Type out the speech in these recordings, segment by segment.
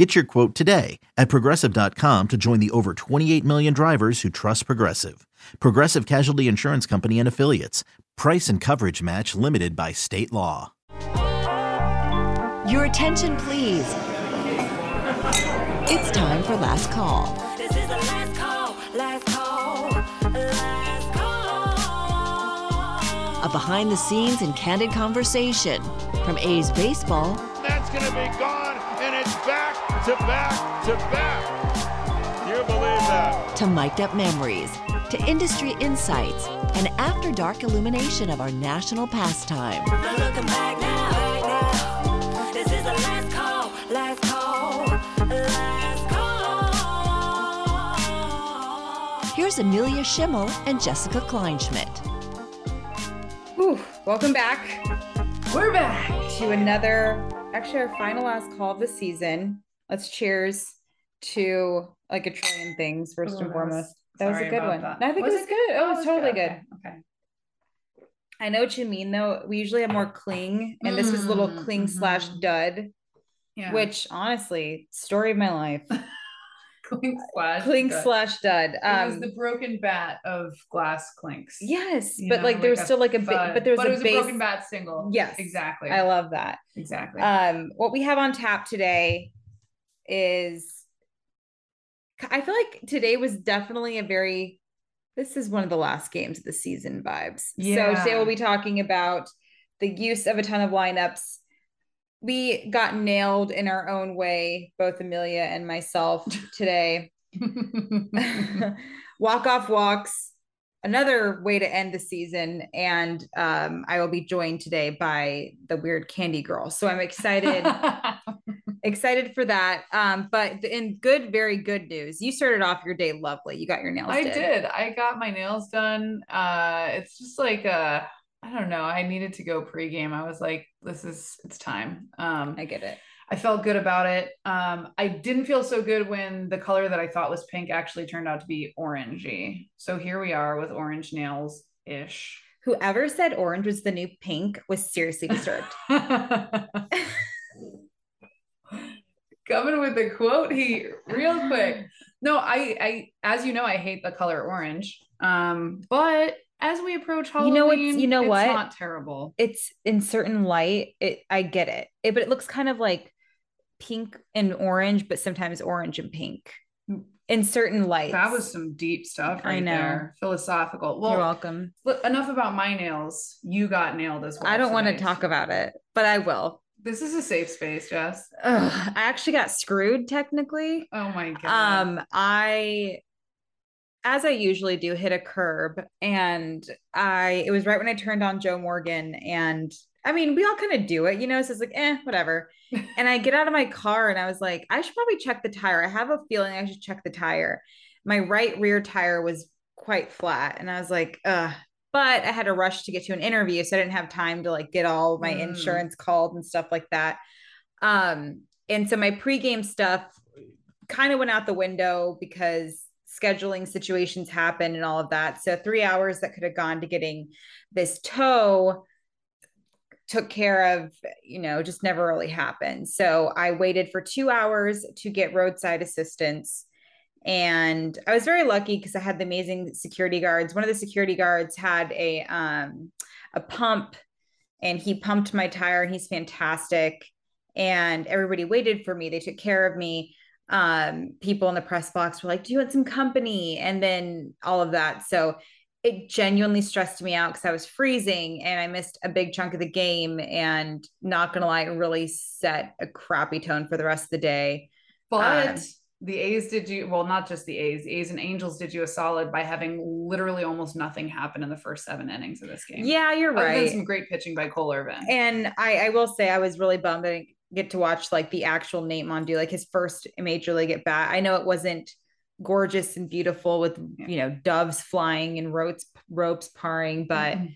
Get your quote today at progressive.com to join the over 28 million drivers who trust Progressive. Progressive Casualty Insurance Company and Affiliates. Price and coverage match limited by state law. Your attention, please. It's time for Last Call. This is the last call, last call, last call. A behind the scenes and candid conversation from A's Baseball That's going to be gone, and it's back to back to back. You believe that? to mic'd up memories to industry insights and after dark illumination of our national pastime. No looking back now, back now. This is the last call, last call, last call. Here's Amelia Schimmel and Jessica Kleinschmidt. Whew, welcome back. We're back to another, actually, our final last call of the season. Let's cheers to like a trillion things, first and that foremost. was- that was a good one. that. I think Was it was it good. good? It Oh, was it's totally good. good. Okay, okay. I know what you mean, though. We usually have more cling, and this was a little Mm, cling slash mhm. dud, Yeah. which honestly, story of my life. clink splash. cling but slash dud. It was Um, the broken bat of glass clinks. yes, you but know, like there was still like a bit, thud. but there was but a it was base. a broken bat single. Yes. exactly. I love that. exactly. Um, what we have on tap today is I feel like today was definitely a very this is one of the last games of the season vibes. So today we'll be talking about the use of a ton of lineups. We got nailed in our own way, both Amelia and myself today. walk off walks, another way to end the season. And um, I will be joined today by the weird candy girl. So I'm excited, excited for that. Um, but in good, very good news, you started off your day lovely. You got your nails I did. did. I got my nails done. Uh, it's just like uh, I don't know. I needed to go pregame. I was like, this is it's time. Um, I get it. I felt good about it. Um, I didn't feel so good when the color that I thought was pink actually turned out to be orangey. So here we are with orange nails ish. Whoever said orange was the new pink was seriously disturbed. Coming with a quote he real quick. No, I I as you know, I hate the color orange. Um, but as we approach Halloween, You know what's- you know it's what? not terrible. it's in certain light. It I get it. it, but it looks kind of like pink and orange, but sometimes orange and pink in certain lights. That was some deep stuff I right know. there. Philosophical. Well, You're welcome. look, enough about my nails. You got nailed as well. I don't want to talk about it, but I will. This is a safe space, Jess. Ugh, I actually got screwed technically. Oh my god. Um, I, as I usually do, hit a curb, and I it was right when I turned on Joe Morgan, and I mean, we all kind of do it, you know. So it's like, eh, whatever. and I get out of my car, and I was like, I should probably check the tire. I have a feeling I should check the tire. My right rear tire was quite flat, and I was like, ugh. But I had to rush to get to an interview, so I didn't have time to like get all my Mm. insurance called and stuff like that. Um, and so my pregame stuff kind of went out the window because scheduling situations happen and all of that. So three hours that could have gone to getting this toe took care of, you know, just never really happened. So I waited for two hours to get roadside assistance. And I was very lucky because I had the amazing security guards. One of the security guards had a um a pump and he pumped my tire he's fantastic. And everybody waited for me. They took care of me um people in the press box were like do you want some company and then all of that so it genuinely stressed me out because i was freezing and i missed a big chunk of the game and not gonna lie it really set a crappy tone for the rest of the day But Um, the A's did you well, not just the A's, the A's and Angels did you a solid by having literally almost nothing happen in the first seven innings of this game. yeah you're Other right some great pitching by Cole Irvin. and I, I will say I was really bummed I didn't get to watch like the actual Nate Mondou, like his first major league at bat. I know it wasn't gorgeous and beautiful with Yeah. you know doves flying and ropes ropes parring, but Mhm.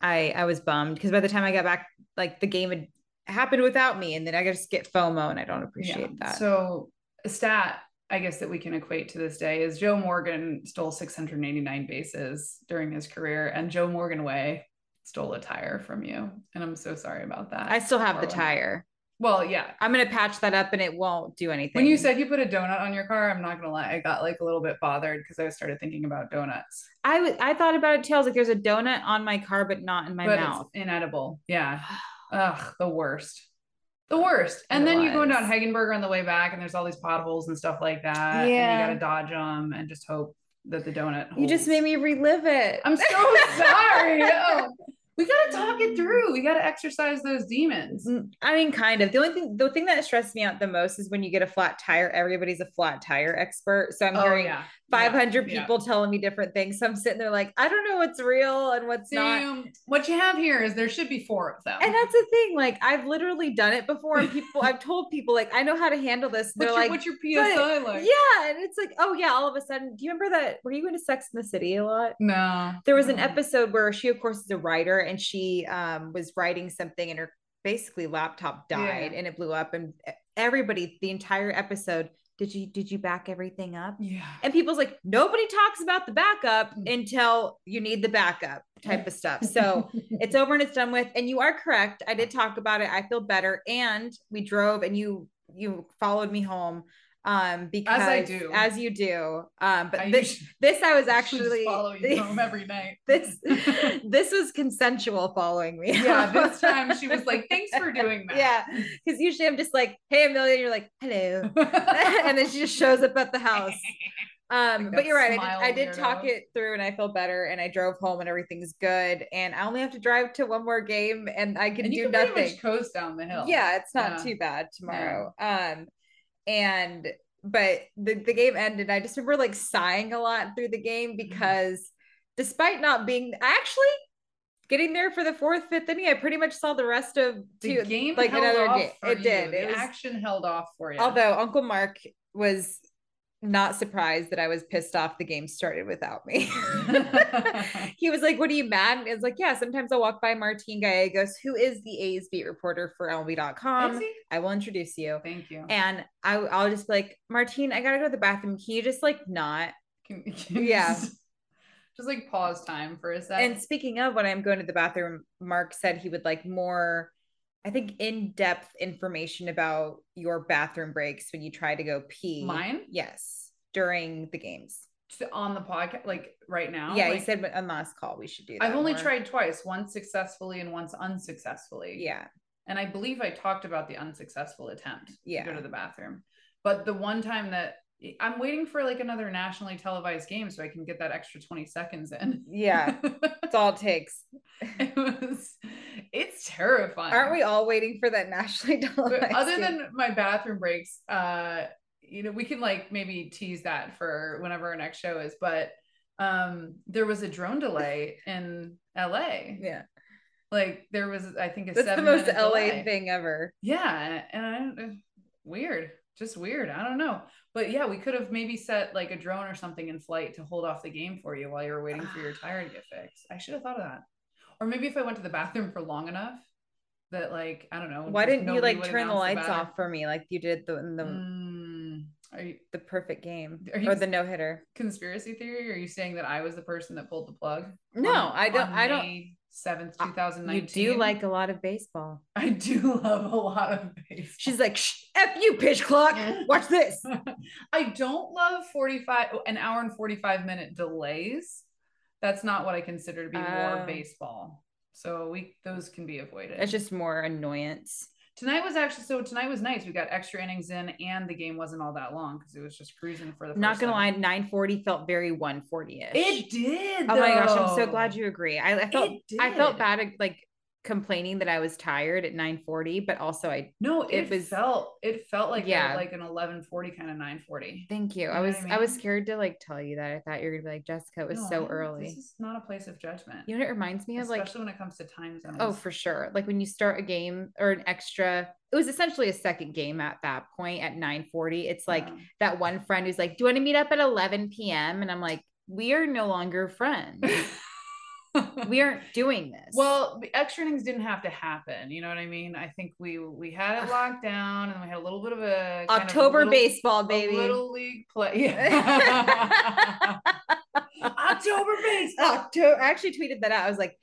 I I was bummed because by the time I got back, like the game had happened without me, and then I just get FOMO, and I don't appreciate that. So stat I guess that we can equate to this day is Joe Morgan stole 689 bases during his career, and Joe Morgan Way stole a tire from you, and I'm so sorry about that. I still have the tire. Well, yeah. I'm gonna patch that up, and it won't do anything. When you said you put a donut on your car, I'm not gonna lie, I got like a little bit bothered because I started thinking about donuts. I I thought about it too. I was like, there's a donut on my car, but not in my but mouth. inedible. Yeah. Ugh, the worst. The worst. And It then you're going down was. Hegenberger on the way back, and there's all these potholes and stuff like that. Yeah. And you gotta dodge them and just hope that the donut. You just made me relive it. I'm so sorry. No. We gotta talk it through. We gotta exercise those demons. Mm, I mean, kind of. The only thing, the thing that stressed me out the most is when you get a flat tire. Everybody's a flat tire expert, so I'm Oh hearing yeah. 500 Yeah. people telling me different things. So I'm sitting there like, I don't know what's real and what's not. What you have here is there should be four of them. And that's the thing. Like, I've literally done it before, and people, I've told people like, I know how to handle this. What's, they're your, like, what's your "But- PSI like? yeah, and it's like, oh yeah. All of a sudden, do you remember that? Were you into Sex in the City a lot? No. There was an episode where she, of course, is a writer, and she um, was writing something, and her basically laptop died, Yeah. and it blew up, and everybody, the entire episode, did you did you back everything up? Yeah. And people's like, nobody talks about the backup Mm. until you need the backup type of stuff. So it's over and it's done with. And you are correct. I did talk about it. I feel better. And we drove and you you followed me home. Um, because i do. as you do. Um, but I this, usually- this I was actually just actually follow you home every night. this this was consensual following me. yeah, this time she was like, "Thanks for doing that." Yeah, because usually I'm just like, "Hey, Amelia," you're like, "Hello," and then she just shows up at the house. Um, Like but you're right. I did, I did talk it through, and I feel better. And I drove home, and everything's good. And I only have to drive to one more game, and I can and do can nothing. coast down the hill. Yeah, it's not Yeah. too bad tomorrow. Um, and but the the game ended. I just remember like sighing a lot through the game mm-hmm. because despite not being actually getting there for the fourth, fifth inning, I pretty much saw the rest of the game like another game. It you. did. The It was, action held off for you. although Uncle Mark was not surprised that I was pissed off the game started without me. he was like, What are you mad? And it's like, Yeah, sometimes I'll walk by Martin Gallegos, who is the A's beat reporter for MLB.com. I will introduce you. Thank you. And I, I'll just be like, Martín, I gotta go to the bathroom. Can you just like not? Can- can you Yeah. Just, just like pause time for a sec. And speaking of when I'm going to the bathroom, Mark said he would like more, I think, in depth information about your bathroom breaks when you try to go pee. Mine? Yes, during the games. on the podcast, like right now. yeah, like, he said on last call we should do that. I've only more. tried twice, once successfully and once unsuccessfully. Yeah. And I believe I talked about the unsuccessful attempt Yeah. to go to the bathroom. But the one time that I'm waiting for like another nationally televised game so I can get that extra 20 seconds in. Yeah. It's all it takes. it was it's terrifying. Aren't we all waiting for that nationally But televised? other game? than my bathroom breaks, uh, you know, we can like maybe tease that for whenever our next show is. But um, there was a drone delay in LA. yeah, Like there was, I think, a that's the most LA delay. thing ever. Yeah, and I weird, just weird. I don't know, but yeah, we could have maybe set like a drone or something in flight to hold off the game for you while you were waiting for your tire to get fixed. I should have thought of that. Or maybe if I went to the bathroom for long enough that like I don't know. Why didn't you like turn the lights batter- off for me like you did the the Mm, are you the perfect game or the no hitter? conspiracy theory? Are you saying that I was the person that pulled the plug? No, on- I don't. I don't. May Seventh, Uh, two thousand You do like a lot of baseball. I do love a lot of baseball. She's like, Shh, "F you, pitch clock. Watch this." I don't love 45 an hour and 45 minute delays. That's not what I consider to be more Oh. baseball. So we those can be avoided. It's just more annoyance. Tonight was actually so tonight was nice. We got extra innings in and the game wasn't all that long because it was just cruising for the Not first gonna lie, 940 felt very 140 ish. It did. Oh my gosh, I'm so glad you agree. I, I felt I felt bad like complaining that I was tired at 9:40, but also I No, it, It was- felt it felt like Yeah. a, like an eleven forty kind of nine forty. thank you. You I was I I, was scared to like tell you that. I thought you were gonna be like, Jessica, it was so early. This is not a place of judgment. you know it reminds me of like especially when it comes to time zones. Oh, for sure. Like when you start a game or an extra, it was essentially a second game at that point at 9:40. It's like Yeah. that one friend who's like, "Do you want to meet up at 11 p.m.?" And I'm like, "We are no longer friends. we aren't doing this." Well, the extra innings didn't have to happen. You know what I mean? I think we we had it locked down, and we had a little bit of a kind of October little- baseball, a baby. little league play. Yeah. October baseball. October. I actually tweeted that out. I was like,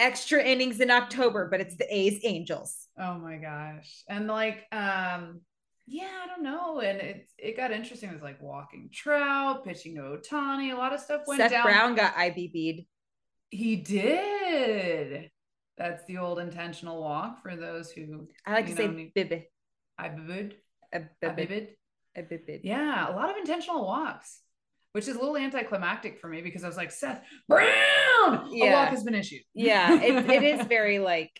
"Extra innings in October, but it's the A's Angels." Oh my gosh. And like, um, yeah, I don't know. And it it got interesting. It was like walking Trout, pitching to Ohtani. A lot of stuff went Seth down. Brown got IBB'd. He did. That's the old intentional walk for those who I like to say know, need- bibby. I bibid. A I bibid. A bibby. Yeah, a lot of intentional walks, which is a little anticlimactic for me because I was like, Seth Brown, yeah. a walk has been issued. Yeah, it, it is very like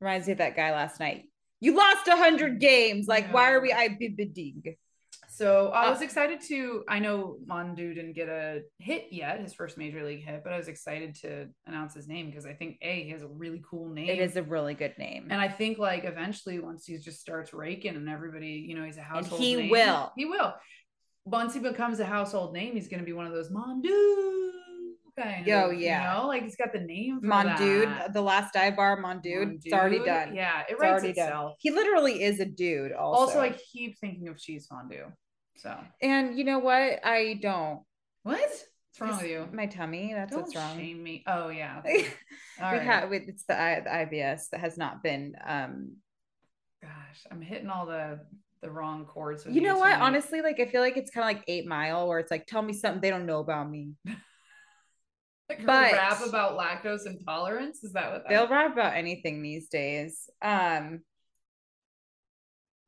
reminds me of that guy last night. You lost a hundred games. Like, why are we Yeah. IBBing? So I Uh, was excited to. I know Mondou didn't get a hit yet, his first major league hit, but I was excited to announce his name because I think a he has a really cool name. It is a really good name. and I think like eventually once he just starts raking and everybody, you know, he's a household. And he name, will. He will. Once he becomes a household name, he's going to be one of those Mondou kind Oh, of. yeah. You know, like he's got the name. For Mondude, that. the last dive bar, Mondude, it's already done. Yeah, it It's writes itself. done. He literally is a dude. Also, Also, I keep thinking of cheese fondue. So and you know what? I don't. what? What's wrong with you? My tummy. That's Don't what's wrong. shame me. Oh yeah. we okay. All right. have it's the, the IBS that has not been. um Gosh, I'm hitting all the the wrong chords. You know what? tonight. Honestly, like I feel like it's kind of like Eight Mile, where it's like, tell me something they don't know about me. like her but- rap about lactose intolerance. Is that what that They'll rap about anything these days. Um,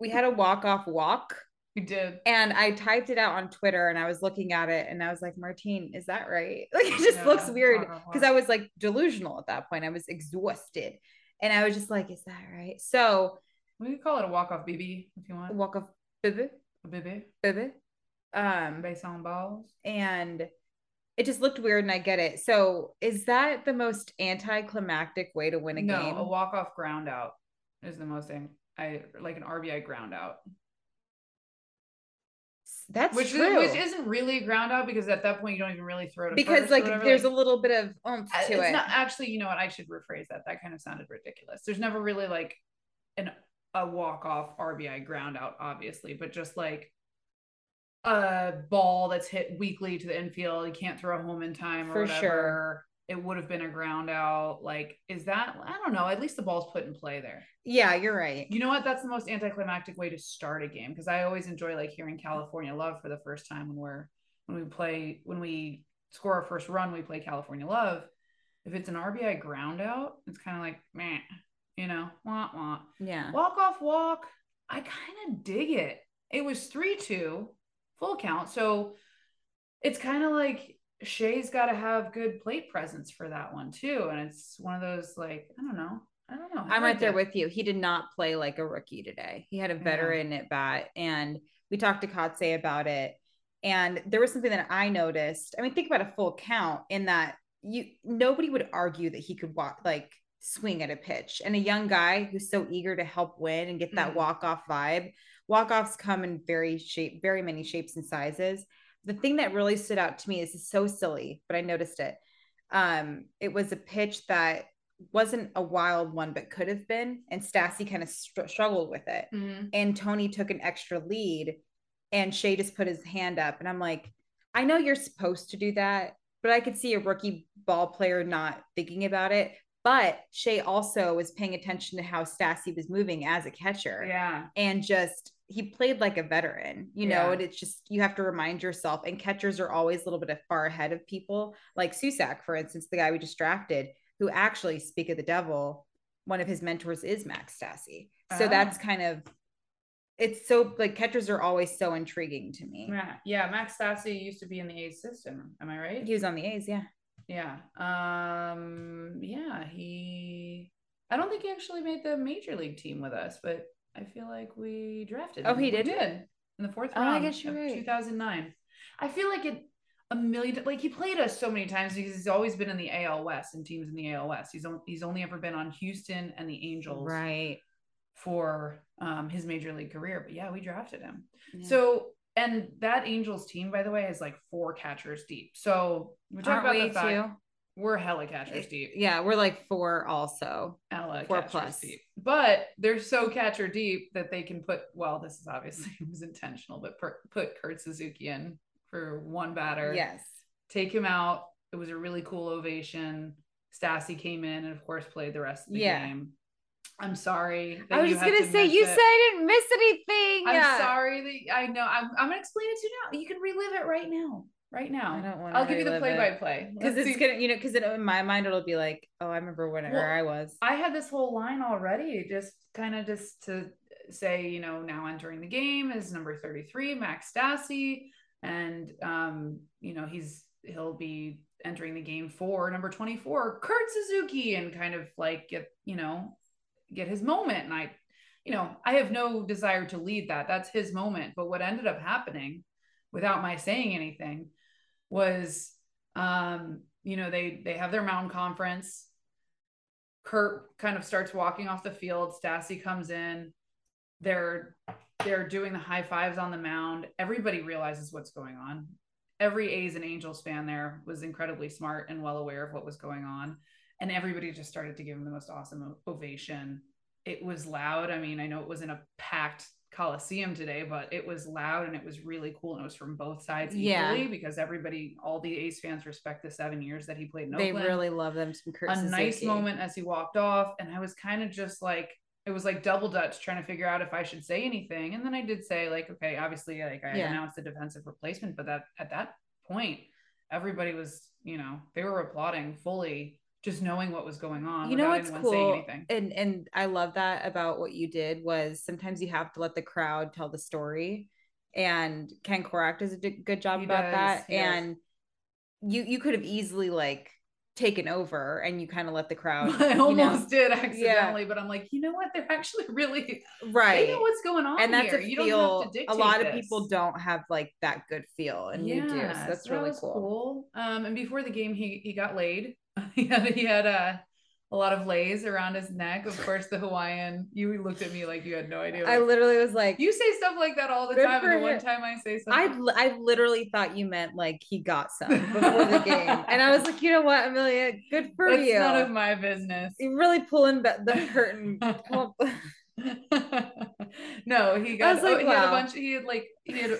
we had a walk off walk, you did? and I typed it out on Twitter, and I was looking at it, and I was like, Martín, is that right? Like it just looks weird because. I was like delusional at that point. I was exhausted, and I was just like, is that right? So We could call it a walk off BB if you want. walk off, baby, A BB baby. Um, based on balls. and it just looked weird and I get it. So is that the most anticlimactic way to win a no, game? a walk off ground out is the most. I like an RBI ground out, That's which true. is, which isn't really a ground out because at that point you don't even really throw to because like there's like- a little bit of oomph to it's it. not actually you know what i should rephrase that that kind of sounded ridiculous there's never really like an a walk off rbi ground out obviously but just like a ball that's hit weakly to the infield you can't throw a home in time or For whatever sure. it would have been a ground out like is that i don't know at least the ball's put in play there yeah, you're right. you know what that's the most anticlimactic way to start a game because i always enjoy like hearing california love for the first time when we're when we play when we score our first run we play california love if it's an rbi ground out it's kind of like man, you know wah, wah. Yeah. walk off walk i kind of dig it it was 3-2 full count so it's kind of like shea's got to have good plate presence for that one too and it's one of those like i don't know i don't know I I'm right there with you. He did not play like a rookie today. He had a veteran at bat, and we talked to Kotsay about it. And there was something that I noticed. I mean, think about a full count in that you nobody would argue that he could walk like swing at a pitch. And a young guy who's so eager to help win and get that Mhm. walk off vibe. Walk offs come in very shape, very many shapes and sizes. The thing that really stood out to me this is so silly, but I noticed it. Um, it was a pitch that wasn't a wild one, but could have been. And Stassi kind of str- struggled with it. Mhm. And Tony took an extra lead, and Shea just put his hand up. And I'm like, I know you're supposed to do that, but I could see a rookie ball player not thinking about it. But Shea also was paying attention to how Stassi was moving as a catcher yeah and just he played like a veteran, you know, Yeah. and it's just you have to remind yourself. And catchers are always a little bit far ahead of people, like Susac, for instance, the guy we just drafted, who actually, speak of the devil, one of his mentors is Max Stassi. So Oh. that's kind of it's so like catchers are always so intriguing to me. Yeah, yeah. Max Stassi used to be in the A's system. Am I right? He was on the A's, yeah. Yeah. Um. Yeah. He. I don't think he actually made the major league team with us, but I feel like we drafted. Oh, he did? did in the fourth Oh, I round. guess you're right. 2009. I feel like it a million like he played us so many times because he's always been in the AL West and teams in the AL West. He's only he's only ever been on Houston and the Angels Right. for um, his major league career. But yeah, we drafted him. Yeah. So and that Angels team, by the way, is like four catchers deep. So we talk Aren't about the fact too? we're hella catchers eh, deep. Yeah, we're like four also. Hella Four plus. deep. But they're so catcher deep that they can put well, this is obviously it was intentional, but per, put Kurt Suzuki in for one batter. Yes. Take him out. It was a really cool ovation. Stassi came in and of course played the rest of the Yeah. game. I'm sorry. I was just gonna to say you it. said I didn't miss anything. I'm sorry that I know. I'm, I'm gonna explain it to you now. You can relive it right now. Right now. I don't want. I'll give you the play by play. because it's gonna, you know, because in my mind it'll be like, oh, I remember when Well, I was. I had this whole line already, just kind of just to say, you know, now entering the game is number 33, Max Stassi. And um, you know, he's he'll be entering the game for number 24, Kurt Suzuki, and kind of like get, you know, get his moment. And I, you know, I have no desire to lead that. That's his moment. But what ended up happening without my saying anything was um, you know, they they have their mountain conference. Kurt kind of starts walking off the field. Stassi comes in. They're they're doing the high fives on the mound. Everybody realizes what's going on. Every A's and Angels fan there was incredibly smart and well aware of what was going on. And everybody just started to give him the most awesome ovation. It was loud. I mean, I know it wasn't a packed Coliseum today, but it was loud and it was really cool. And it was from both sides Yeah. equally because everybody, all the A's fans respect the seven years that he played in They Oakland really love them some Kurt a nice moment as he walked off and i was kind of just like it was like double dutch trying to figure out if i should say anything and then i did say like okay obviously like i Yeah. announced the defensive replacement but that at that point everybody was you know they were applauding fully just knowing what was going on You know what's cool, and and I love that about what you did was sometimes you have to let the crowd tell the story, and Ken Korach does a d- good job He about does, that. And you you could have easily like taken over, and you kind of let the crowd. i you know- almost did accidentally but i'm like you know what they're actually really right. they know what's going on and that's here. a you feel. don't have to a lot of this. people don't have like that good feel, and you do. So that's that really was cool. Um, and before the game, he he got laid. he had he had a a lot of leis around his neck. Of course, the Hawaiian. You looked at me like you had no idea. I literally was like, you say stuff like that all the time. And the one time I say something, li- I literally thought you meant like he got some before the game, and I was like, you know what, Amelia, good for that's you. none of my business. You're really pulling the, the curtain. no, he got. like, oh, he had a wow. bunch. He had like he had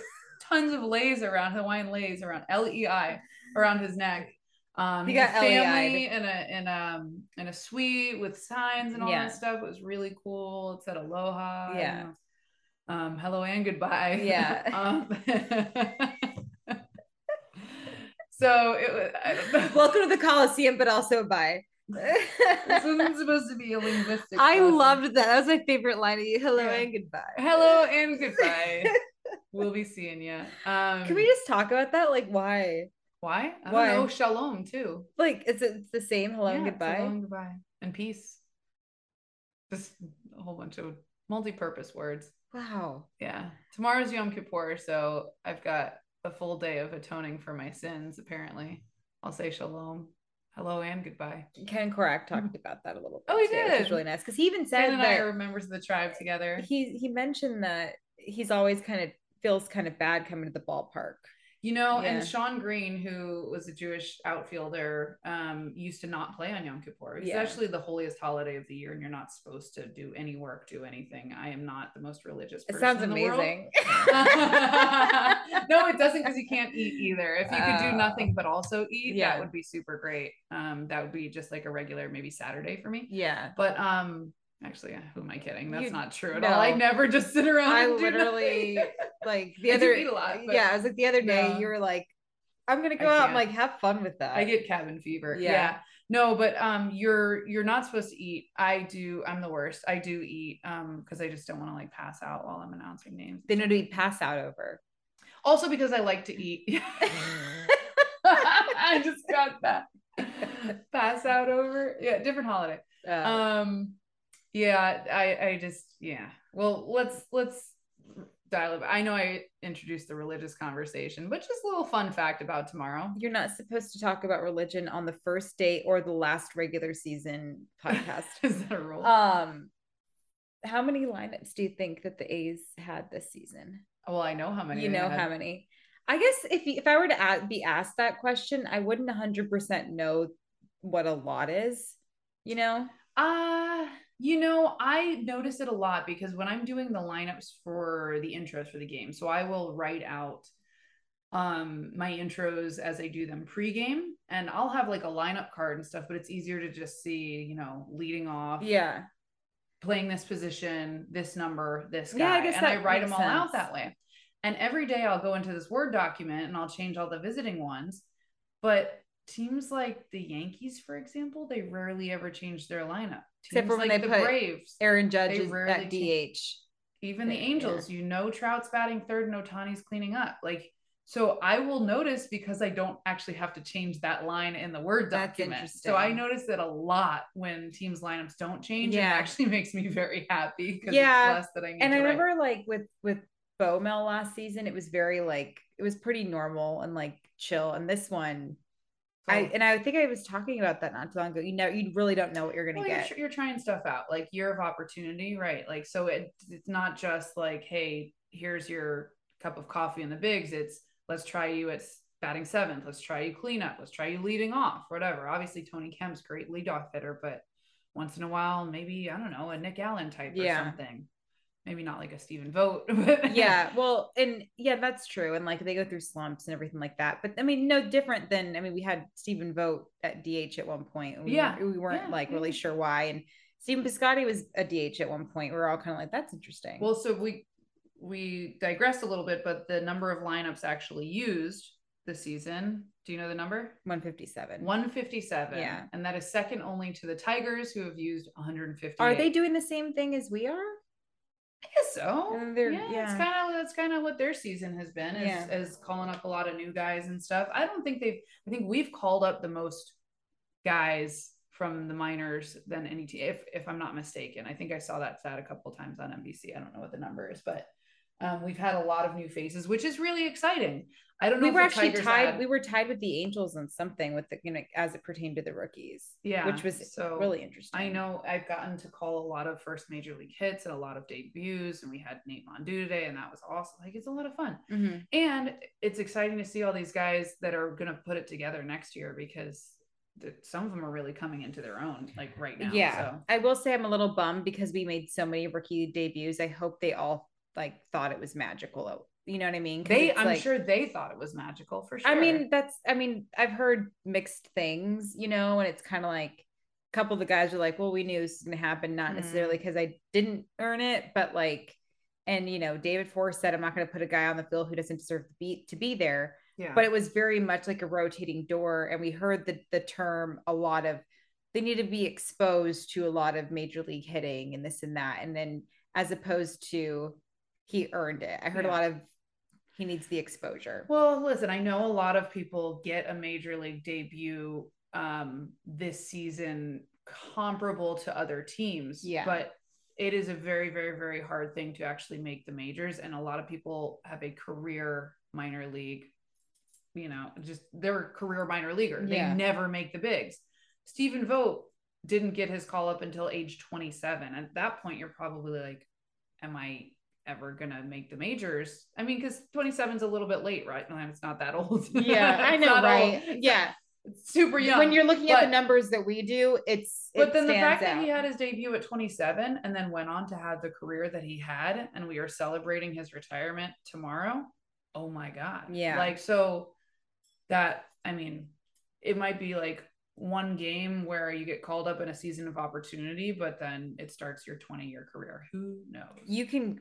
tons of leis around Hawaiian leis around L E I around his neck. Um, He got family in a in um in a suite with signs and all Yeah. that stuff. It was really cool. It said aloha. and, Yeah. Um, hello and goodbye. Yeah. um, so it was. Welcome to the Coliseum, but also bye. this wasn't supposed to be a linguistic. I lesson. loved that. That was my favorite line of you. Hello Yeah. and goodbye. Hello and goodbye. we'll be seeing you. Um, Can we just talk about that? Like, why? Why? I why? don't know. Shalom too. Like, it's it's the same. Hello and goodbye. Hello and goodbye and peace. Just a whole bunch of multi-purpose words. Wow. Yeah. Tomorrow's Yom Kippur, so I've got a full day of atoning for my sins. Apparently, I'll say shalom, hello, and goodbye. Ken Korach talked about that a little bit. Oh, he too, which was really nice because he even Ken said and I that are members of the tribe together. he he mentioned that he's always kind of feels kind of bad coming to the ballpark. You know, Yeah. and Shawn Green, who was a Jewish outfielder, um, used to not play on Yom Kippur. It's Yeah. actually the holiest holiday of the year, and you're not supposed to do any work, do anything. I am not the most religious It sounds in the world. amazing. no, it doesn't because you can't eat either. If you could do nothing but also eat, Yeah. that would be super great. Um, that would be just like a regular maybe Saturday for me. yeah. But um, actually, who am I kidding? That's You- not true at no. all. I never just sit around. I literally like the other eat a lot, yeah, I was like the other day no. you were like, I'm gonna I go out and like have fun with that. I get cabin fever. Yeah. Yeah. No, but um you're you're not supposed to eat. I do I'm the worst. I do eat um because I just don't want to like pass out while I'm announcing names. they know to be pass out over. Also because I like to eat. I just got that. pass out over. Yeah, different holiday. Uh, Um, yeah, I I just yeah. Well, let's let's dial up. I know I introduced the religious conversation, but just a little fun fact about tomorrow. you're not supposed to talk about religion on the first date or the last regular season podcast. Is that a rule? um, how many lineups do you think that the A's had this season? well, I know how many. you know how many? I guess if if I were to be asked that question, I wouldn't 100% know what a lot is. You know? Uh, you know, I notice it a lot because when I'm doing the lineups for the intros for the game, so I will write out um my intros as I do them pregame and I'll have like a lineup card and stuff, but it's easier to just see, you know, leading off, Yeah. playing this position, this number, this guy. Yeah, I guess and I write them all out that way. And every day I'll go into this Word document and I'll change all the visiting ones. But teams like the Yankees, for example, they rarely ever change their lineup. Except for when like they the put Braves, Aaron Judge is at DH. even the Yeah. Angels, you know, Trout's batting third and Ohtani's cleaning up. Like, so I will notice because I don't actually have to change that line in the Word document. So I notice it a lot when teams' lineups don't change. Yeah. it actually makes me very happy because Yeah, it's less that I need And I write. remember like with with BoMel last season, it was very like it was pretty normal and like chill. And this one, I oh. and I think I was talking about that not too long ago. You know, you really don't know what you're gonna well, you're, get. tr- you're trying stuff out like year of opportunity right? Like so it, it's not just like hey here's your cup of coffee in the bigs. It's let's try you at batting seventh. Let's try you cleanup. Let's try you leading off whatever. Obviously tony kemp's great leadoff hitter but once in a while maybe i don't know a nick allen type or Yeah. something maybe not like a Stephen Vogt yeah, well, and yeah, that's true. And like they go through slumps and everything like that. But I mean, no different than I mean, we had Stephen Vogt at DH at one point. We, Yeah, we weren't yeah, like really sure why. And Stephen Piscotty was a DH at one point. We are all kind of like, that's interesting. well so we we digress a little bit but the number of lineups actually used this season do you know the number 157. 157. Yeah. And that is second only to the Tigers, who have used 150. Are they doing the same thing as we are? I guess so. They're- yeah, it's kind of that's kind of what their season has been, is, Yeah. is calling up a lot of new guys and stuff. I don't think they've. I think we've called up the most guys from the minors than any team, if if I'm not mistaken. I think I saw that stat a couple times on NBC. I don't know what the number is, but um, we've had a lot of new faces, which is really exciting. I don't know. We were actually Tigers tied. had- We were tied with the Angels on something with the you know as it pertained to the rookies. Yeah, which was so really interesting. I know I've gotten to call a lot of first major league hits and a lot of debuts, and we had Nate Mondou today, and that was awesome. Like it's a lot of fun, Mhm. and it's exciting to see all these guys that are going to put it together next year because some of them are really coming into their own, like right now. Yeah, so. I will say I'm a little bummed because we made so many rookie debuts. I hope they all like thought it was magical. You know what I mean? they. I'm like- sure they thought it was magical for sure. I mean, that's. I mean, I've heard mixed things, you know, and it's kind of like a couple of the guys are like, "Well, we knew this was going to happen, not Mm. necessarily because I didn't earn it, but like." And you know, David Forst said, "I'm not going to put a guy on the field who doesn't deserve to be to be there." yeah, but it was very much like a rotating door and we heard the the term a lot of they need to be exposed to a lot of major league hitting and this and that and then as opposed to he earned it i heard a lot of he needs the exposure Well, listen, I know a lot of people get a major league debut um, this season comparable to other teams. Yeah. But it is a very, very, very hard thing to actually make the majors. And a lot of people have a career minor league, you know, just they're a career minor leaguer. They Yeah. never make the bigs. Stephen Vogt didn't get his call up until age 27. At that point, you're probably like, am I ever gonna make the majors? I mean, because 27 is a little bit late, right? It's not that old. yeah i know right old. yeah It's super young. when you're looking at the numbers that we do it's But it then the fact that he had his debut at 27 and then went on to have the career that he had, and we are celebrating his retirement tomorrow. Oh my God. Yeah. Like, so that, I mean, it might be like one game where you get called up in a season of opportunity, but then it starts your 20 year career. Who knows? you can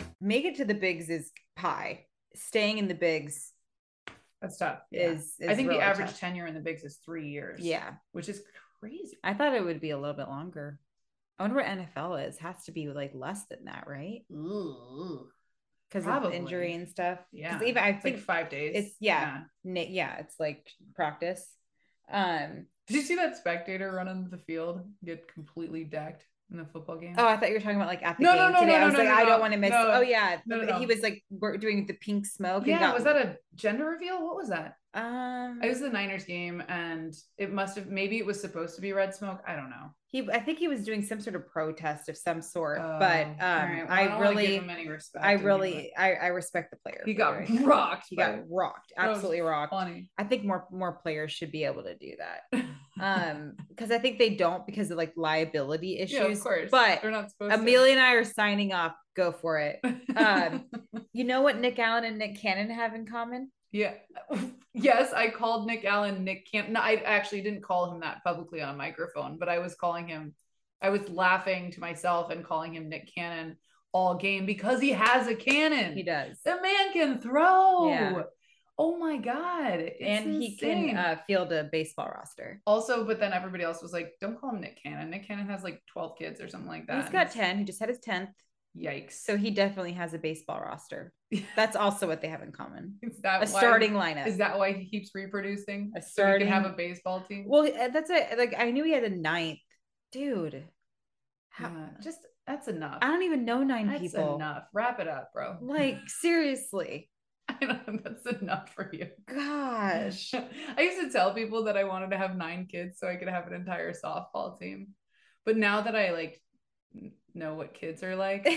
Make it to the bigs is pie. Staying in the bigs That's tough. Yeah. is, is I think the average tough. tenure in the bigs is three years. Yeah. which is crazy. I thought it would be a little bit longer. I wonder what NFL is. Has to be like less than that, right? Ooh, Because of injury and stuff. yeah. Even I It's think like five days. it's yeah, na- yeah, it's like practice. Um. Did you see that spectator run onto the field get completely decked in the football game? Oh, I thought you were talking about like at the No, game no, no, today. no, I was no, like, I don't want to miss. Oh yeah, he was like we're doing the pink smoke. and yeah. got- Was that a gender reveal? What was that? Um. It was the Niners game, and it must have maybe it was supposed to be red smoke. I don't know. he. I think he was doing some sort of protest of some sort. Oh, but um, right. Well, I, give really, him any respect I really, I, I respect the player. he got it. rocked. He got rocked. Absolutely rocked. funny. I think more more players should be able to do that. Um, because I think they don't because of like liability issues. yeah, of course. But they're not supposed Amelia and I are signing off. Go for it. um, You know what Nick Allen and Nick Cannon have in common? Yeah. Yes, I called Nick Allen Nick Camp. No, I actually didn't call him that publicly on a microphone, but I was calling him. I was laughing to myself and calling him Nick Cannon all game because he has a cannon. He does. The man can throw. Yeah. Oh my god! It's and he insane. can uh, field a baseball roster. also, but then everybody else was like, "Don't call him Nick Cannon. Nick Cannon has like twelve kids or something like that." He's got 10. He just had his 10th. Yikes! So he definitely has a baseball roster. That's also what they have in common. is that A why- starting lineup. Is that why he keeps reproducing? A so he can have a baseball team. well, uh, that's it. Like I knew he had a ninth. Dude. How, Yeah, just that's enough. I don't even know nine That's people. enough. Wrap it up, bro. Like seriously. I know that's enough for you. Gosh. I used to tell people that I wanted to have nine kids so I could have an entire softball team. But now that I like know what kids are like,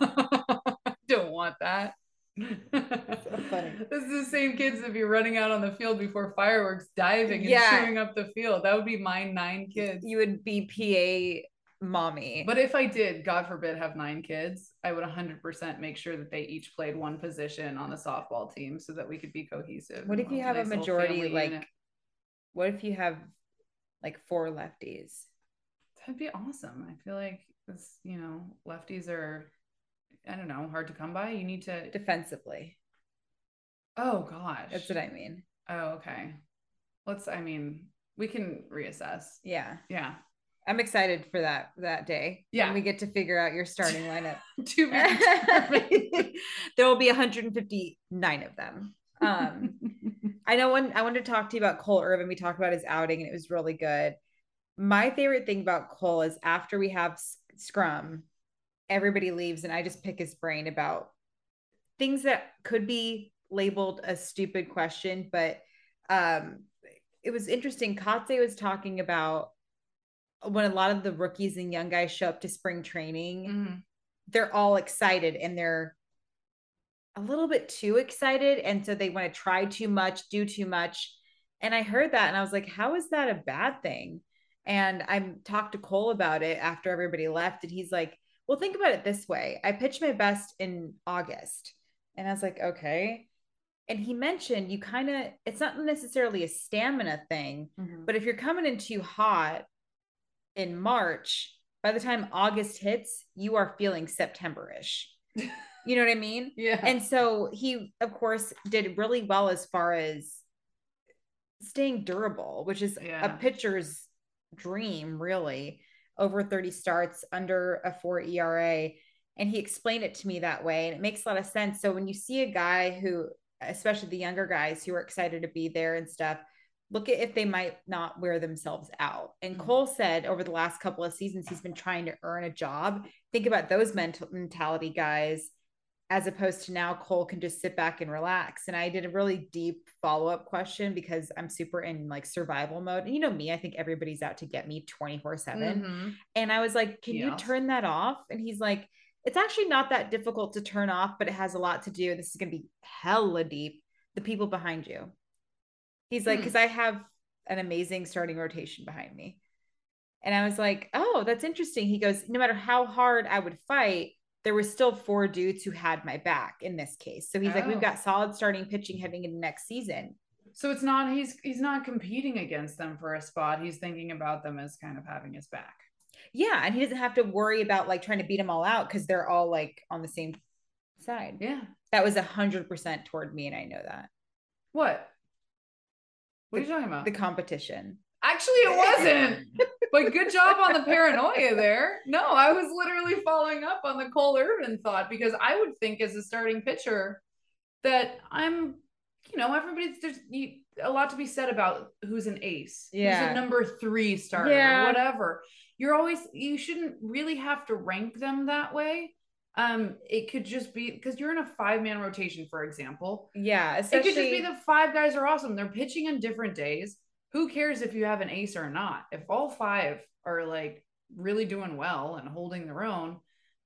I don't want that. funny. This is the same kids that be running out on the field before fireworks, diving and Yeah. chewing up the field. That would be my nine kids. You would be PA mommy. But if I did, God forbid, have nine kids, I would 100% make sure that they each played one position on the softball team so that we could be cohesive. What if you have a nice little majority, like- unit. what if you have like four lefties? That'd be awesome. I feel like this, you know, lefties are, I don't know, hard to come by. You need to. defensively. Oh gosh. That's what I mean. Oh okay. Let's. I mean, we can reassess. Yeah. Yeah. I'm excited for that that day. Yeah. When we get to figure out your starting lineup. to be determined. there will be 159 of them. Um I know when I wanted to talk to you about Cole Irvin, we talked about his outing and it was really good. My favorite thing about Cole is after we have scrum, everybody leaves and I just pick his brain about things that could be labeled a stupid question, but um it was interesting. Kotsay was talking about when a lot of the rookies and young guys show up to spring training, Mhm. they're all excited and they're a little bit too excited. And so they want to try too much, do too much. And I heard that and I was like, how is that a bad thing? And I talked to Cole about it after everybody left. And he's like, well, think about it this way I pitched my best in August. And I was like, okay. And he mentioned you kind of, it's not necessarily a stamina thing, Mhm. but if you're coming in too hot in March, by the time August hits, you are feeling September-ish. You know what I mean? Yeah. And so he, of course, did really well as far as staying durable, which is Yeah. a pitcher's dream, really. Over 30 starts, under a four ERA. And he explained it to me that way. And it makes a lot of sense. So when you see a guy who, especially the younger guys who are excited to be there and stuff, look at if they might not wear themselves out. And Mhm. Cole said over the last couple of seasons, he's been trying to earn a job. Think about those mental mentality guys, as opposed to now Cole can just sit back and relax. And I did a really deep follow up question because I'm super in like survival mode. And you know me, I think everybody's out to get me 24 7. Mhm. And I was like, Can you turn that off? And he's like, It's actually not that difficult to turn off, but it has a lot to do. This is going to be hella deep. The people behind you. He's like, Hmm. Because I have an amazing starting rotation behind me. And I was like, Oh, that's interesting. He goes, No matter how hard I would fight, there were still four dudes who had my back in this case. So he's like, We've Oh. got solid starting pitching heading into next season. So it's not he's he's not competing against them for a spot. He's thinking about them as kind of having his back. Yeah, and he doesn't have to worry about like trying to beat them all out because they're all like on the same side. Yeah. That was a hundred percent toward me, and I know that What? What are you talking about? the competition. Actually, it wasn't. but good job on the paranoia there. No, I was literally following up on the Cole Irvin thought because I would think as a starting pitcher that I'm, you know, everybody's there's you, a lot to be said about who's an ace, who's Yeah. a number three starter, Yeah. whatever. You're always you shouldn't really have to rank them that way. Um, it could just be because you're in a five man rotation, for example. Yeah, It could just be the five guys are awesome. They're pitching on different days. Who cares if you have an ace or not? If all five are like really doing well and holding their own,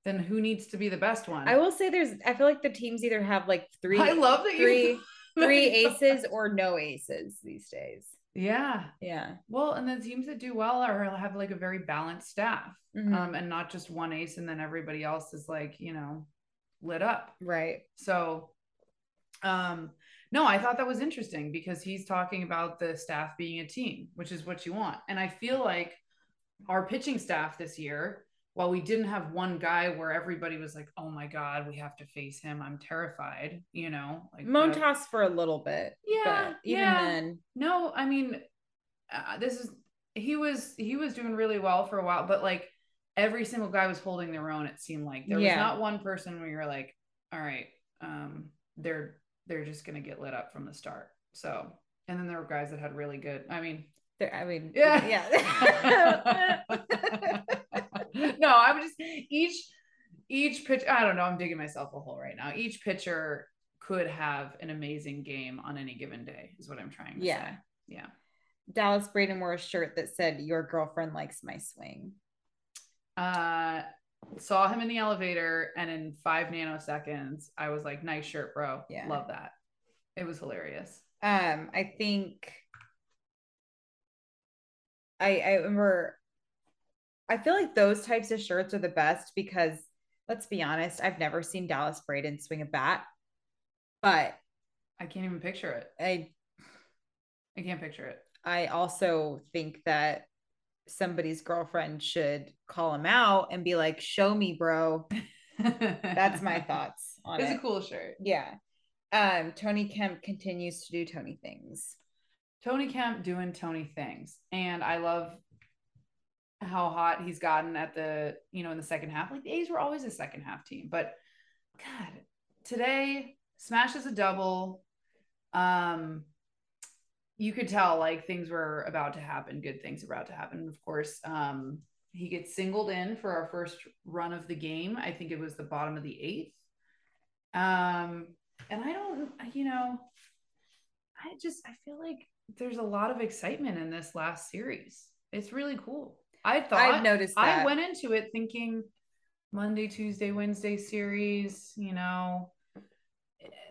then who needs to be the best one? I will say there's. I feel like the teams either have like three. I love that three you three aces or no aces these days. Yeah. Yeah. Well, and the teams that do well are have like a very balanced staff, Mhm. um, and not just one ace, and then everybody else is like you know lit up. right. So, um, no, I thought that was interesting because he's talking about the staff being a team, which is what you want. And I feel like our pitching staff this year, while we didn't have one guy where everybody was like, "Oh my god, we have to face him. I'm terrified," you know, like the- Montas for a little bit. Yeah, but even yeah. then, no, I mean, uh, this is he was he was doing really well for a while, but like every single guy was holding their own. It seemed like there was not one person where you're like, all right, um, they're they're just gonna get lit up from the start. So, and then there were guys that had really good. I mean, there- I mean, yeah, yeah. no, I'm just each each pitch. I don't know. I'm digging myself a hole right now. Each pitcher could have an amazing game on any given day. Is what I'm trying to Yeah. say. Yeah. Dallas Braden wore a shirt that said "Your girlfriend likes my swing." Uh, saw him in the elevator, and in five nanoseconds, I was like, "Nice shirt, bro. Yeah. love that." It was hilarious. Um, I think I I remember I feel like those types of shirts are the best because let's be honest, I've never seen Dallas Braden swing a bat, but I can't even picture it. I I can't picture it. I also think that somebody's girlfriend should call him out and be like, "Show me, bro." That's my thoughts on It's it. a cool shirt. Yeah. Um, Tony Kemp continues to do Tony things. Tony Kemp doing Tony things. And I love how hot he's gotten at the, you know, in the second half. Like the A's were always a second half team, but God, today smashes a double. Um, you could tell like things were about to happen, good things about to happen. Of course, um, he gets singled in for our first run of the game. I think it was the bottom of the eighth. Um, and I don't, you know, I just I feel like there's a lot of excitement in this last series. It's really cool. I thought I've noticed that. I went into it thinking Monday, Tuesday, Wednesday series, you know,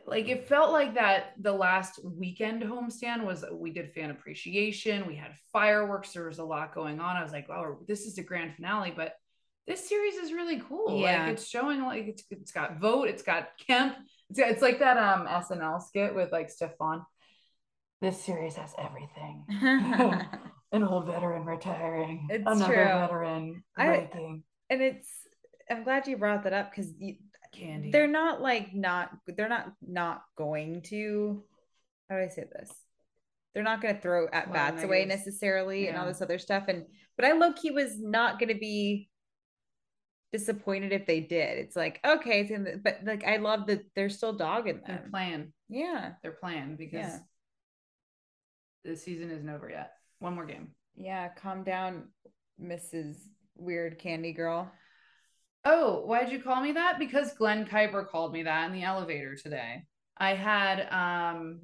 like it felt like that the last weekend homestand was we did fan appreciation, we had fireworks, there was a lot going on. I was like, wow, this is the grand finale, but this series is really cool. Yeah. Like it's showing like it's it's got Vogt, it's got Kemp, it's, it's like that um SNL skit with like Stefan. This series has everything. An old veteran retiring. It's another true. veteran I- breaking. and it's I'm glad you brought that up because Candy. they're not like not they're not not going to how do I say this? They're not going to throw at Well, bats away necessarily and all this other stuff. And but I low key was not going to be disappointed if they did. It's like okay, it's in the, but like I love that they're still dogging They're them. playing. Yeah, They're playing because Yeah. the season isn't over yet. One more game. yeah. Calm down, Mrs. Weird Candy Girl. Oh, why'd you call me that? Because Glen Kuiper called me that in the elevator today. I had um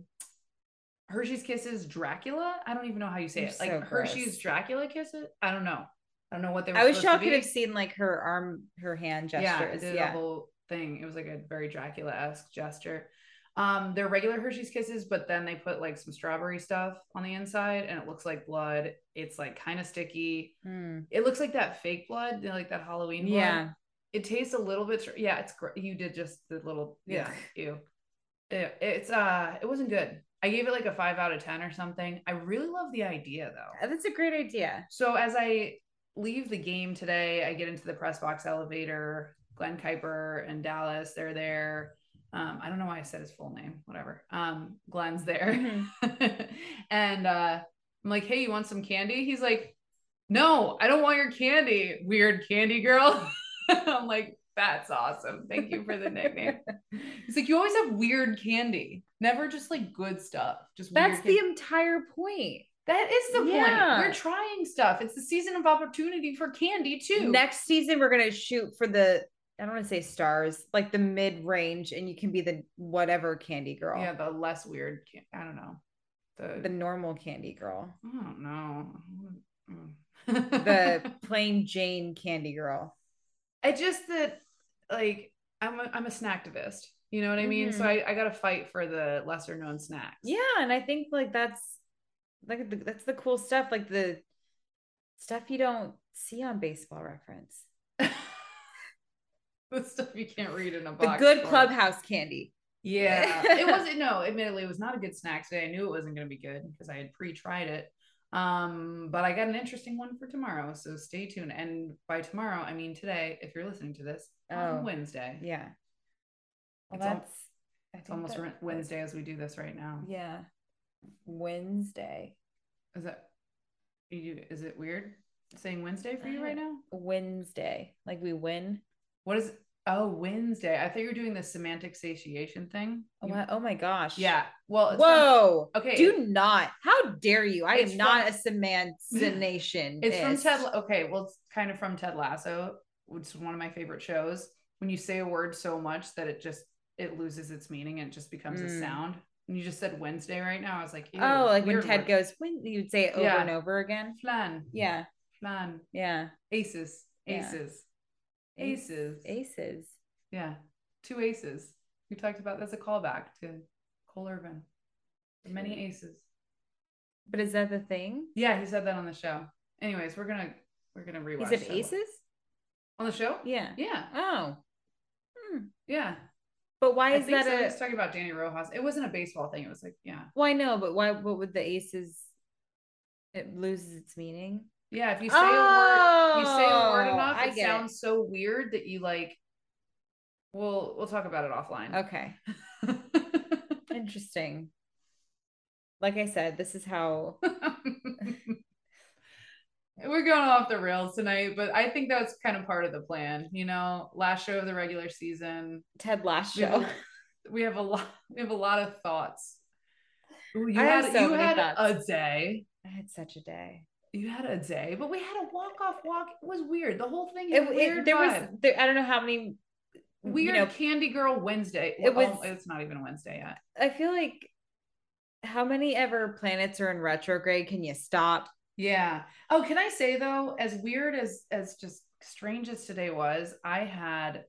Hershey's Kisses Dracula. I don't even know how you say You're it. Like so Hershey's gross. Dracula kisses. I don't know. I don't know what they were. I wish y'all could have seen like her arm, her hand Yeah, it gestures. did Yeah, a whole thing. It was like a very Dracula esque gesture. Um, they're regular Hershey's Kisses, but then they put like some strawberry stuff on the inside, and it looks like blood. It's like kind of sticky. Hmm. It looks like that fake blood, like that Halloween blood. yeah. It tastes a little bit. Yeah, it's great. You did just the little. Yeah. Ew. It, it's uh. It wasn't good. I gave it like a five out of 10 or something. I really love the idea though. That's a great idea. So as I leave the game today, I get into the press box elevator. Glen Kuiper and Dallas, they're there. Um, I don't know why I said his full name, whatever. Um, Glen's there. and uh, I'm like, hey, you want some candy? He's like, no, I don't want your candy, weird candy girl. I'm like, that's awesome. Thank you for the nickname. He's like, you always have weird candy, never just like good stuff. Just That's the candy." entire point. that is the Yeah. point. We're trying stuff. It's the season of opportunity for candy too. Next season, we're gonna shoot for the I don't want to say stars, like the mid range, and you can be the whatever candy girl. yeah, the less weird. Can- I don't know. The, The normal candy girl. I don't know. The plain Jane candy girl. I just that like I'm a, I'm a snacktivist. You know what I mean? So Mhm. I, I got to fight for the lesser known snacks. Yeah, and I think like that's like the, that's the cool stuff, like the stuff you don't see on baseball reference. the stuff you can't read in a The good store. clubhouse candy. Yeah, it wasn't. No, admittedly, it was not a good snack today. I knew it wasn't going to be good because I had pre-tried it. Um, but I got an interesting one for tomorrow, so stay tuned. And by tomorrow, I mean today. If you're listening to this Oh. on Wednesday, Yeah. Well, It's that's I it's almost that- Wednesday as we do this right now. Yeah. Wednesday. Is that? You, is it weird saying Wednesday for you right now? Wednesday. Like we win. What is? Oh, Wednesday. I thought you were doing the semantic satiation thing. Oh, You- my, oh my gosh. Yeah. Well. it's from- Whoa. Okay. Do not. How dare you? I It's am not from- a semantination. It's from Ted. Okay, well, it's kind of from Ted Lasso, which is one of my favorite shows. When you say a word so much that it just it loses its meaning and it just becomes a Mm. sound. And you just said Wednesday right now. I was like, Oh, like when Ted word. goes, when you'd say it over Yeah. and over again. flan, Yeah. flan, Yeah. aces, aces, Ace- aces, Aces. yeah, two aces. We talked about that's a callback to Cole Irvin. Many aces. But is that the thing? Yeah, he said that on the show. Anyways, we're gonna we're gonna rewatch. He said aces? on the show. Yeah. Yeah, Oh. Hmm. yeah. But why I is that so. A was talking about Dani Rojas. It wasn't a baseball thing. It was like, yeah, well, I know, but why what would the aces it loses its meaning? yeah. If you say a word, you say a word Oh, enough, I it get it. sounds so weird that you like. We'll we'll talk about it offline. Okay. Interesting. Like I said, this is how We're going off the rails tonight, but I think that's kind of part of the plan. You know, last show of the regular season, Ted last we have show. we have a lot. We have a lot of thoughts. Ooh, you I had so you had thoughts. a day. I had such a day. You had a day, but we had a walk off walk. It was weird. The whole thing It, it- weird there was there, I don't know how many weird you know, Candy Girl Wednesday. It was- it's not even Wednesday yet. I feel like how many ever planets are in retrograde can you stop? Yeah. Oh, can I say though, as weird as as just strange as today was, I had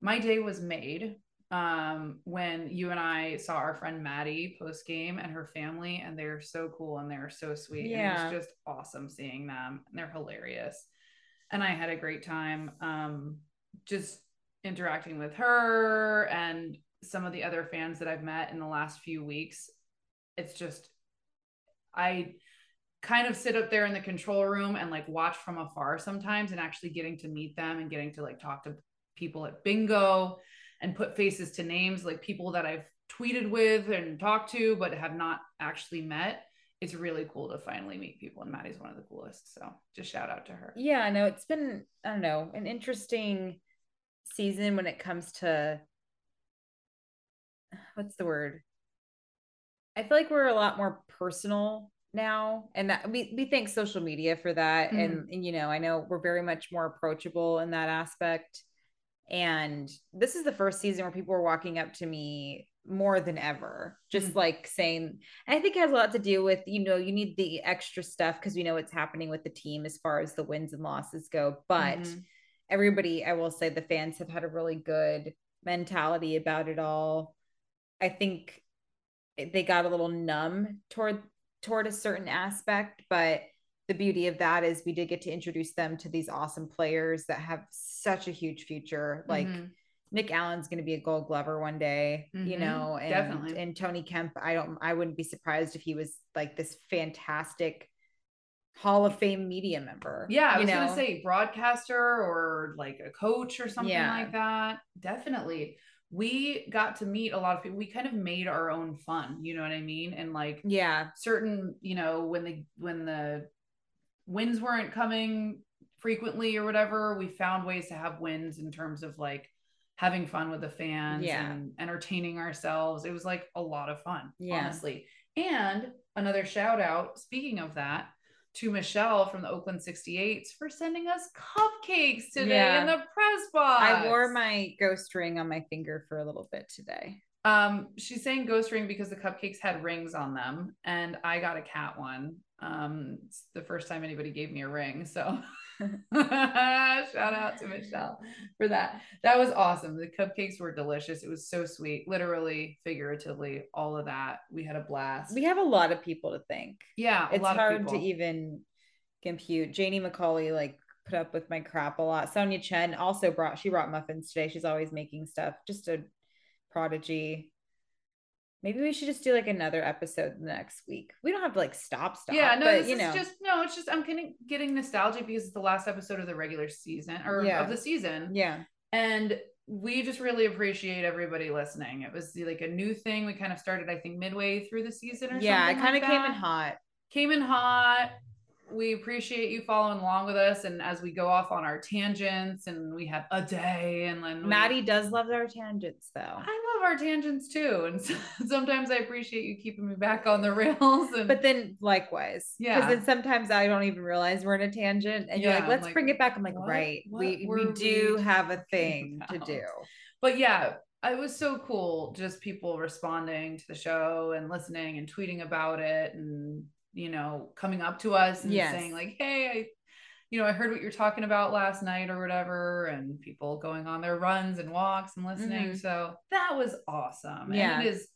my day was made um when you and I saw our friend Maddie post game and her family and they're so cool and they're so sweet. Yeah. And it was just awesome seeing them and they're hilarious. And I had a great time um just interacting with her and some of the other fans that I've met in the last few weeks. It's just I kind of sit up there in the control room and like watch from afar sometimes and actually getting to meet them and getting to like talk to people at bingo and put faces to names like people that I've tweeted with and talked to but have not actually met. It's really cool to finally meet people and Maddie's one of the coolest. So just shout out to her. Yeah, no, it's been, I don't know, an interesting season when it comes to what's the word? I feel like we're a lot more personal now. And that we we thank social media for that. And and you know, I know we're very much more approachable in that aspect. And this is the first season where people are walking up to me more than ever, just Mhm. like saying, I think it has a lot to do with, you know, you need the extra stuff because we know what's happening with the team as far as the wins and losses go. But Mhm. Everybody, I will say the fans have had a really good mentality about it all. I think they got a little numb toward toward a certain aspect, but the beauty of that is we did get to introduce them to these awesome players that have such a huge future. Like Mhm. Nick Allen's going to be a Gold Glover one day, you Mhm, know, and definitely. and Tony Kemp. I don't. I wouldn't be surprised if he was like this fantastic Hall of Fame media member. Yeah, I was know? gonna say broadcaster or like a coach or something Yeah. like that. Definitely. We got to meet a lot of people. We kind of made our own fun, you know what I mean? And like Yeah, certain, you know, when the when the wins weren't coming frequently or whatever, we found ways to have wins in terms of like having fun with the fans Yeah. and entertaining ourselves. It was like a lot of fun, Yeah. honestly. And another shout out, speaking of that, to Michelle from the Oakland 68s for sending us cupcakes today Yeah. in the press box. I wore my ghost ring on my finger for a little bit today. Um, she's saying ghost ring because the cupcakes had rings on them, and I got a cat one. Um, it's the first time anybody gave me a ring, so shout out to Michelle for that. That was awesome. The cupcakes were delicious. It was so sweet, literally, figuratively, all of that. We had a blast. We have a lot of people to thank. yeah, a it's lot hard to even compute. Janie McCauley like put up with my crap a lot. Sonia Chen also brought she brought muffins today. She's always making stuff. Just a prodigy. Maybe we should just do like another episode next week. We don't have to like stop stop. yeah, no, but this you is know, just no. It's just I'm getting getting nostalgic because it's the last episode of the regular season or Yeah. of the season. yeah, and we just really appreciate everybody listening. It was like a new thing. We kind of started, I think, midway through the season or yeah. It something. kind of like came in hot. Came in hot. We appreciate you following along with us, and as we go off on our tangents, and we have a day, and then we- Maddie does love our tangents though. I our tangents too, and so, sometimes I appreciate you keeping me back on the rails. And But then likewise, Yeah. Because then sometimes I don't even realize we're in a tangent, and you're like, "Let's like, bring it back." I'm like, what- "Right, what we we do we have a thing to do." but yeah, it was so cool. Just people responding to the show and listening and tweeting about it and, you know, coming up to us and Yes. saying, like, hey, I, you know, I heard what you're talking about last night or whatever. And people going on their runs and walks and listening. Mhm. So that was awesome. Yeah. And it is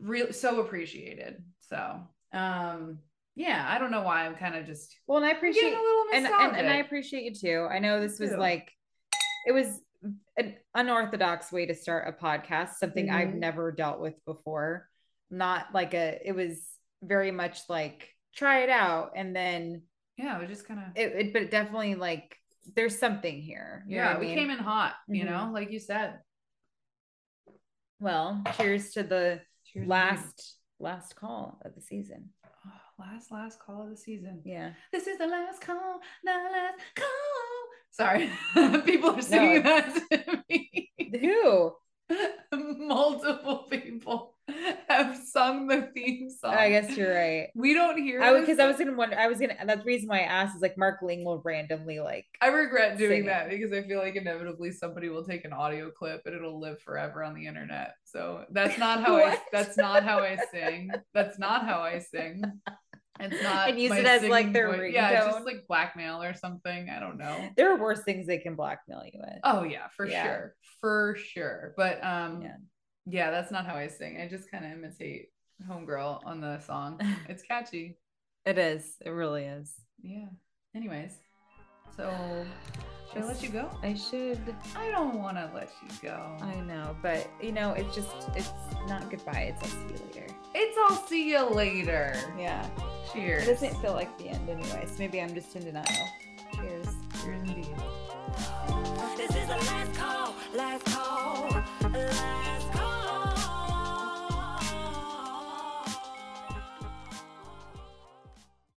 real so appreciated. So, um, yeah, I don't know why I'm kind of just Well, and I appreciate a little and, and and I appreciate you too. I know this was too. like it was an unorthodox way to start a podcast, something I've Mhm. never dealt with before. Not like a it was very much like try it out and then yeah, it was just kind of it, it but definitely like there's something here. You yeah, we mean? came in hot, you Mhm. know, like you said. well, cheers to the Cheers last last call of the season. Oh, last last call of the season. Yeah. This is the last call, the last call. Sorry, people are singing No. that to me. Who? Multiple people have sung the theme song. I guess you're right. We don't hear I because I was gonna wonder. I was gonna. That's the reason why I asked is like Mark Ling will randomly like. I regret doing singing. that because I feel like inevitably somebody will take an audio clip and it'll live forever on the internet. So that's not how I. That's not how I sing. That's not how I sing. It's not. And use it as, like, their voice. Yeah, just like blackmail or something. I don't know. There are worse things they can blackmail you with. Oh yeah, for Yeah. sure, for sure. But um, Yeah. Yeah, that's not how I sing. I just kind of imitate Homegirl on the song. It's catchy. It is. It really is. Yeah. Anyways, so should I let you go? I should. I don't want to let you go. I know, but you know, it's just. It's not goodbye. It's I'll see you later. It's I'll see you later. Yeah. Cheers. It doesn't feel like the end anyway. So maybe I'm just in denial. Cheers. Cheers indeed. This is the last call, last call.